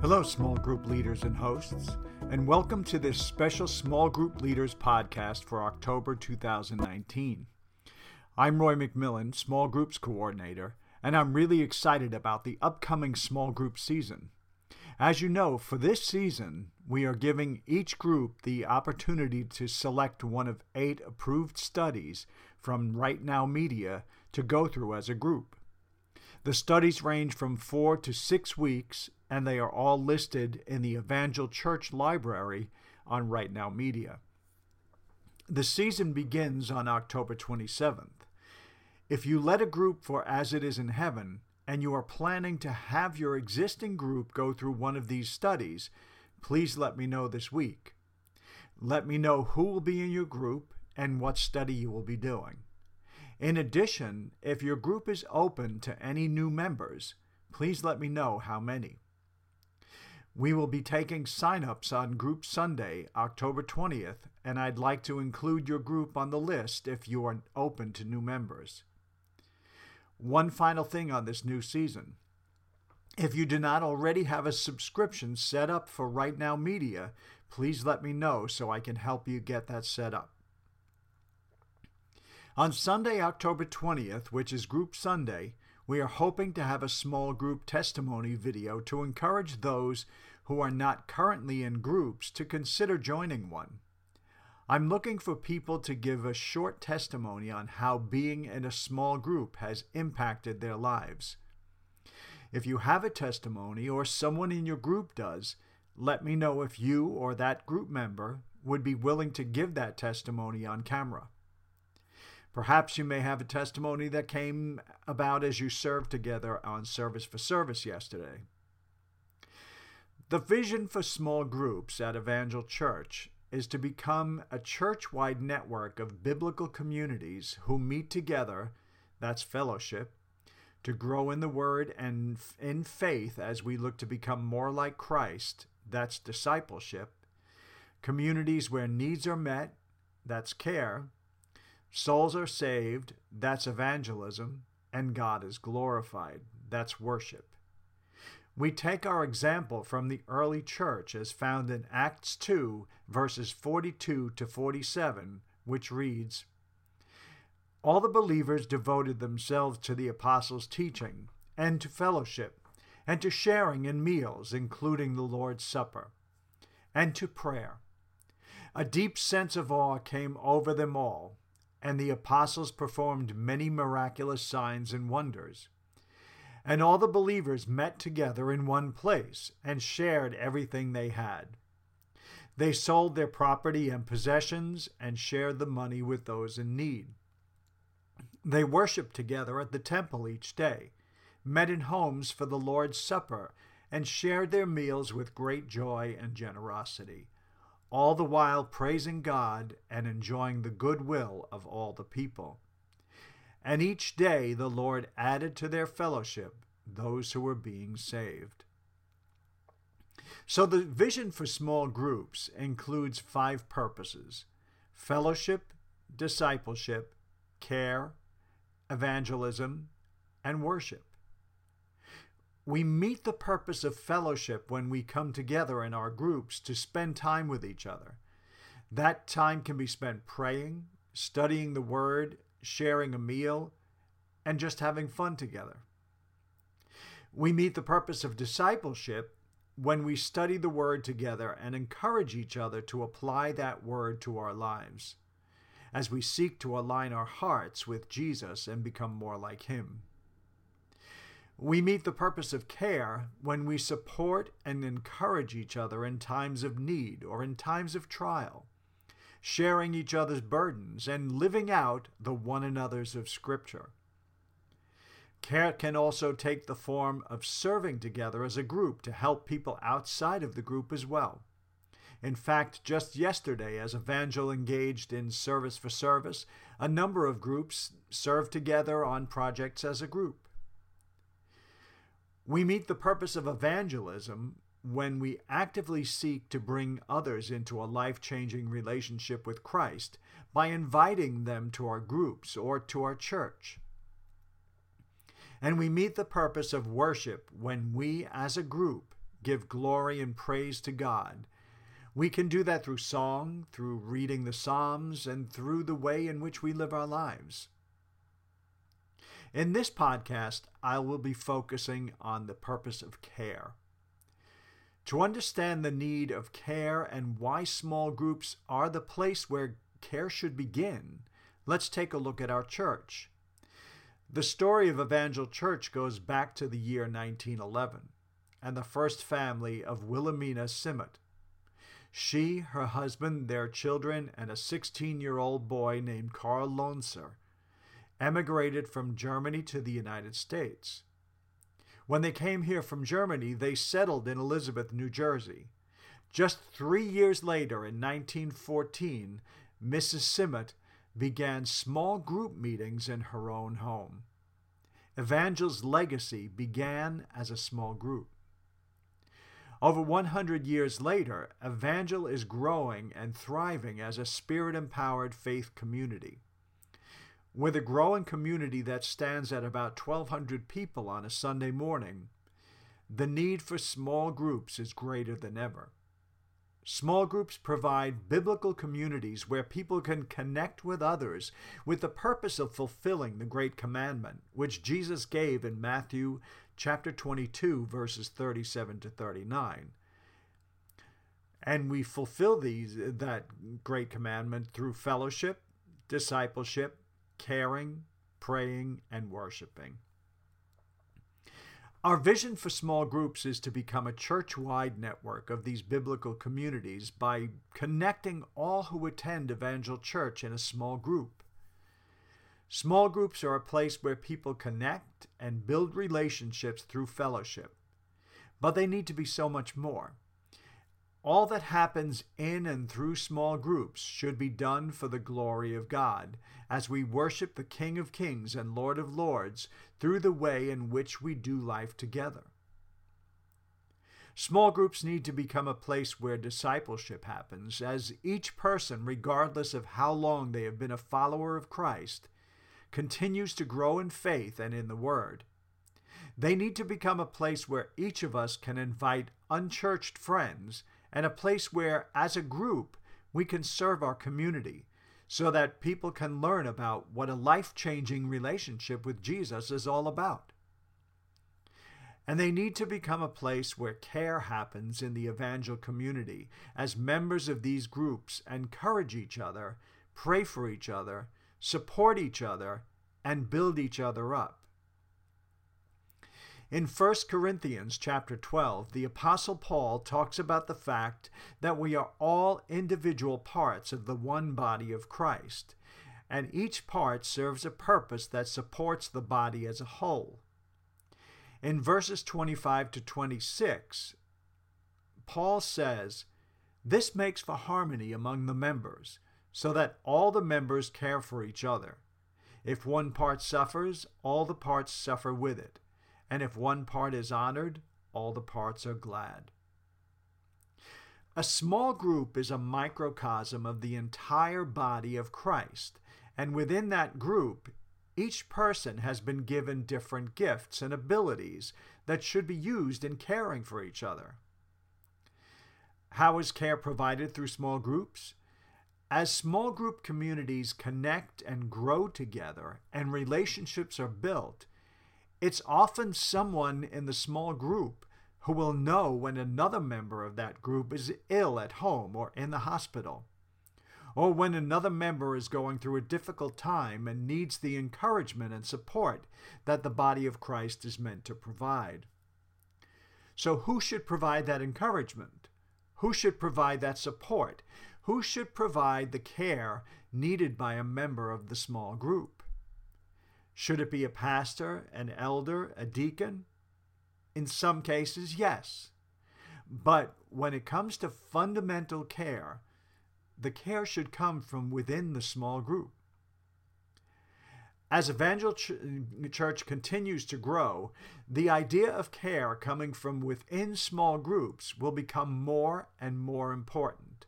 Hello, small group leaders and hosts, and welcome to this special Small Group Leaders podcast for October 2019. I'm Roy McMillan, Small Groups Coordinator, and I'm really excited about the upcoming small group season. As you know, for this season, we are giving each group the opportunity to select one of eight approved studies from Right Now Media to go through as a group. The studies range from four to six weeks, and they are all listed in the Evangel Church Library on Right Now Media. The season begins on October 27th. If you led a group for As It Is in Heaven, and you are planning to have your existing group go through one of these studies, please let me know this week. Let me know who will be in your group and what study you will be doing. In addition, if your group is open to any new members, please let me know how many. We will be taking sign-ups on Group Sunday, October 20th, and I'd like to include your group on the list if you are open to new members. One final thing on this new season. If you do not already have a subscription set up for Right Now Media, please let me know so I can help you get that set up. On Sunday, October 20th, which is Group Sunday, we are hoping to have a small group testimony video to encourage those who are not currently in groups to consider joining one. I'm looking for people to give a short testimony on how being in a small group has impacted their lives. If you have a testimony or someone in your group does, let me know if you or that group member would be willing to give that testimony on camera. Perhaps you may have a testimony that came about as you served together on Service for Service yesterday. The vision for small groups at Evangel Church is to become a church wide network of biblical communities who meet together, that's fellowship, to grow in the Word and in faith as we look to become more like Christ, that's discipleship, communities where needs are met, that's care, Souls are saved, that's evangelism, and God is glorified, that's worship. We take our example from the early church as found in Acts 2, verses 42 to 47, which reads All the believers devoted themselves to the apostles' teaching, and to fellowship, and to sharing in meals, including the Lord's Supper, and to prayer. A deep sense of awe came over them all and the apostles performed many miraculous signs and wonders. And all the believers met together in one place and shared everything they had. They sold their property and possessions and shared the money with those in need. They worshiped together at the temple each day, met in homes for the Lord's Supper, and shared their meals with great joy and generosity all the while praising God and enjoying the goodwill of all the people. And each day the Lord added to their fellowship those who were being saved. So the vision for small groups includes five purposes fellowship, discipleship, care, evangelism, and worship. We meet the purpose of fellowship when we come together in our groups to spend time with each other. That time can be spent praying, studying the Word, sharing a meal, and just having fun together. We meet the purpose of discipleship when we study the Word together and encourage each other to apply that Word to our lives, as we seek to align our hearts with Jesus and become more like Him. We meet the purpose of care when we support and encourage each other in times of need or in times of trial, sharing each other's burdens and living out the one another's of Scripture. Care can also take the form of serving together as a group to help people outside of the group as well. In fact, just yesterday, as Evangel engaged in Service for Service, a number of groups served together on projects as a group. We meet the purpose of evangelism when we actively seek to bring others into a life changing relationship with Christ by inviting them to our groups or to our church. And we meet the purpose of worship when we, as a group, give glory and praise to God. We can do that through song, through reading the Psalms, and through the way in which we live our lives. In this podcast, I will be focusing on the purpose of care. To understand the need of care and why small groups are the place where care should begin, let's take a look at our church. The story of Evangel Church goes back to the year 1911 and the first family of Wilhelmina Simmet. She, her husband, their children, and a 16 year old boy named Carl Loenser emigrated from Germany to the United States. When they came here from Germany, they settled in Elizabeth, New Jersey. Just three years later, in 1914, Mrs. Simmet began small group meetings in her own home. Evangel's legacy began as a small group. Over 100 years later, Evangel is growing and thriving as a spirit empowered faith community. With a growing community that stands at about 1,200 people on a Sunday morning, the need for small groups is greater than ever. Small groups provide biblical communities where people can connect with others with the purpose of fulfilling the great commandment, which Jesus gave in Matthew chapter 22, verses 37 to 39. And we fulfill these that great commandment through fellowship, discipleship, caring, praying, and worshiping. Our vision for small groups is to become a church wide network of these biblical communities by connecting all who attend Evangel Church in a small group. Small groups are a place where people connect and build relationships through fellowship. But they need to be so much more. All that happens in and through small groups should be done for the glory of God, as we worship the King of Kings and Lord of Lords through the way in which we do life together. Small groups need to become a place where discipleship happens, as each person, regardless of how long they have been a follower of Christ, continues to grow in faith and in the Word. They need to become a place where each of us can invite unchurched friends and a place where, as a group, we can serve our community so that people can learn about what a life changing relationship with Jesus is all about. And they need to become a place where care happens in the evangel community as members of these groups encourage each other, pray for each other, support each other, and build each other up. In 1 Corinthians chapter 12, the apostle Paul talks about the fact that we are all individual parts of the one body of Christ, and each part serves a purpose that supports the body as a whole. In verses 25 to 26, Paul says, This makes for harmony among the members, so that all the members care for each other. If one part suffers, all the parts suffer with it. And if one part is honored, all the parts are glad. A small group is a microcosm of the entire body of Christ, and within that group, each person has been given different gifts and abilities that should be used in caring for each other. How is care provided through small groups? As small group communities connect and grow together and relationships are built, it's often someone in the small group who will know when another member of that group is ill at home or in the hospital, or when another member is going through a difficult time and needs the encouragement and support that the body of Christ is meant to provide. So, who should provide that encouragement? Who should provide that support? Who should provide the care needed by a member of the small group? Should it be a pastor, an elder, a deacon? In some cases, yes. But when it comes to fundamental care, the care should come from within the small group. As Evangel Church continues to grow, the idea of care coming from within small groups will become more and more important.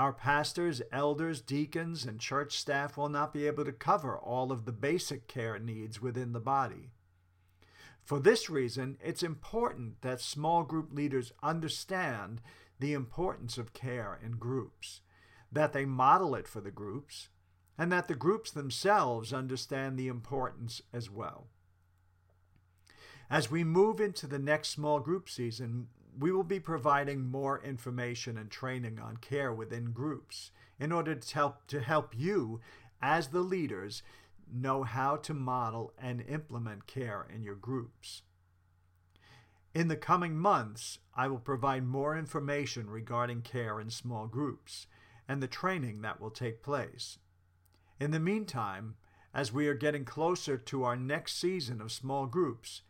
Our pastors, elders, deacons, and church staff will not be able to cover all of the basic care needs within the body. For this reason, it's important that small group leaders understand the importance of care in groups, that they model it for the groups, and that the groups themselves understand the importance as well. As we move into the next small group season, we will be providing more information and training on care within groups in order to help, to help you, as the leaders, know how to model and implement care in your groups. In the coming months, I will provide more information regarding care in small groups and the training that will take place. In the meantime, as we are getting closer to our next season of small groups,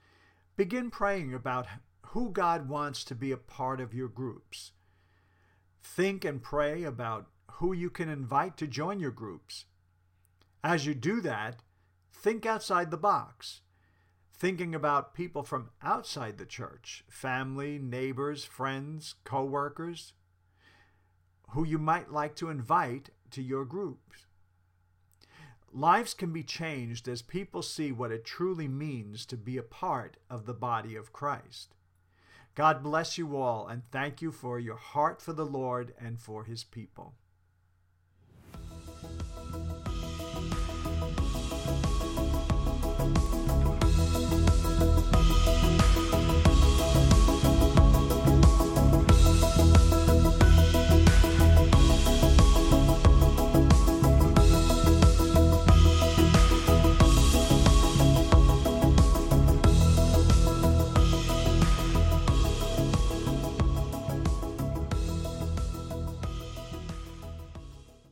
begin praying about who God wants to be a part of your groups. Think and pray about who you can invite to join your groups as you do that, think outside the box, thinking about people from outside the church, family, neighbors, friends, co-workers, who you might like to invite to your groups. Lives can be changed as people see what it truly means to be a part of the body of Christ. God bless you all and thank you for your heart for the Lord and for his people.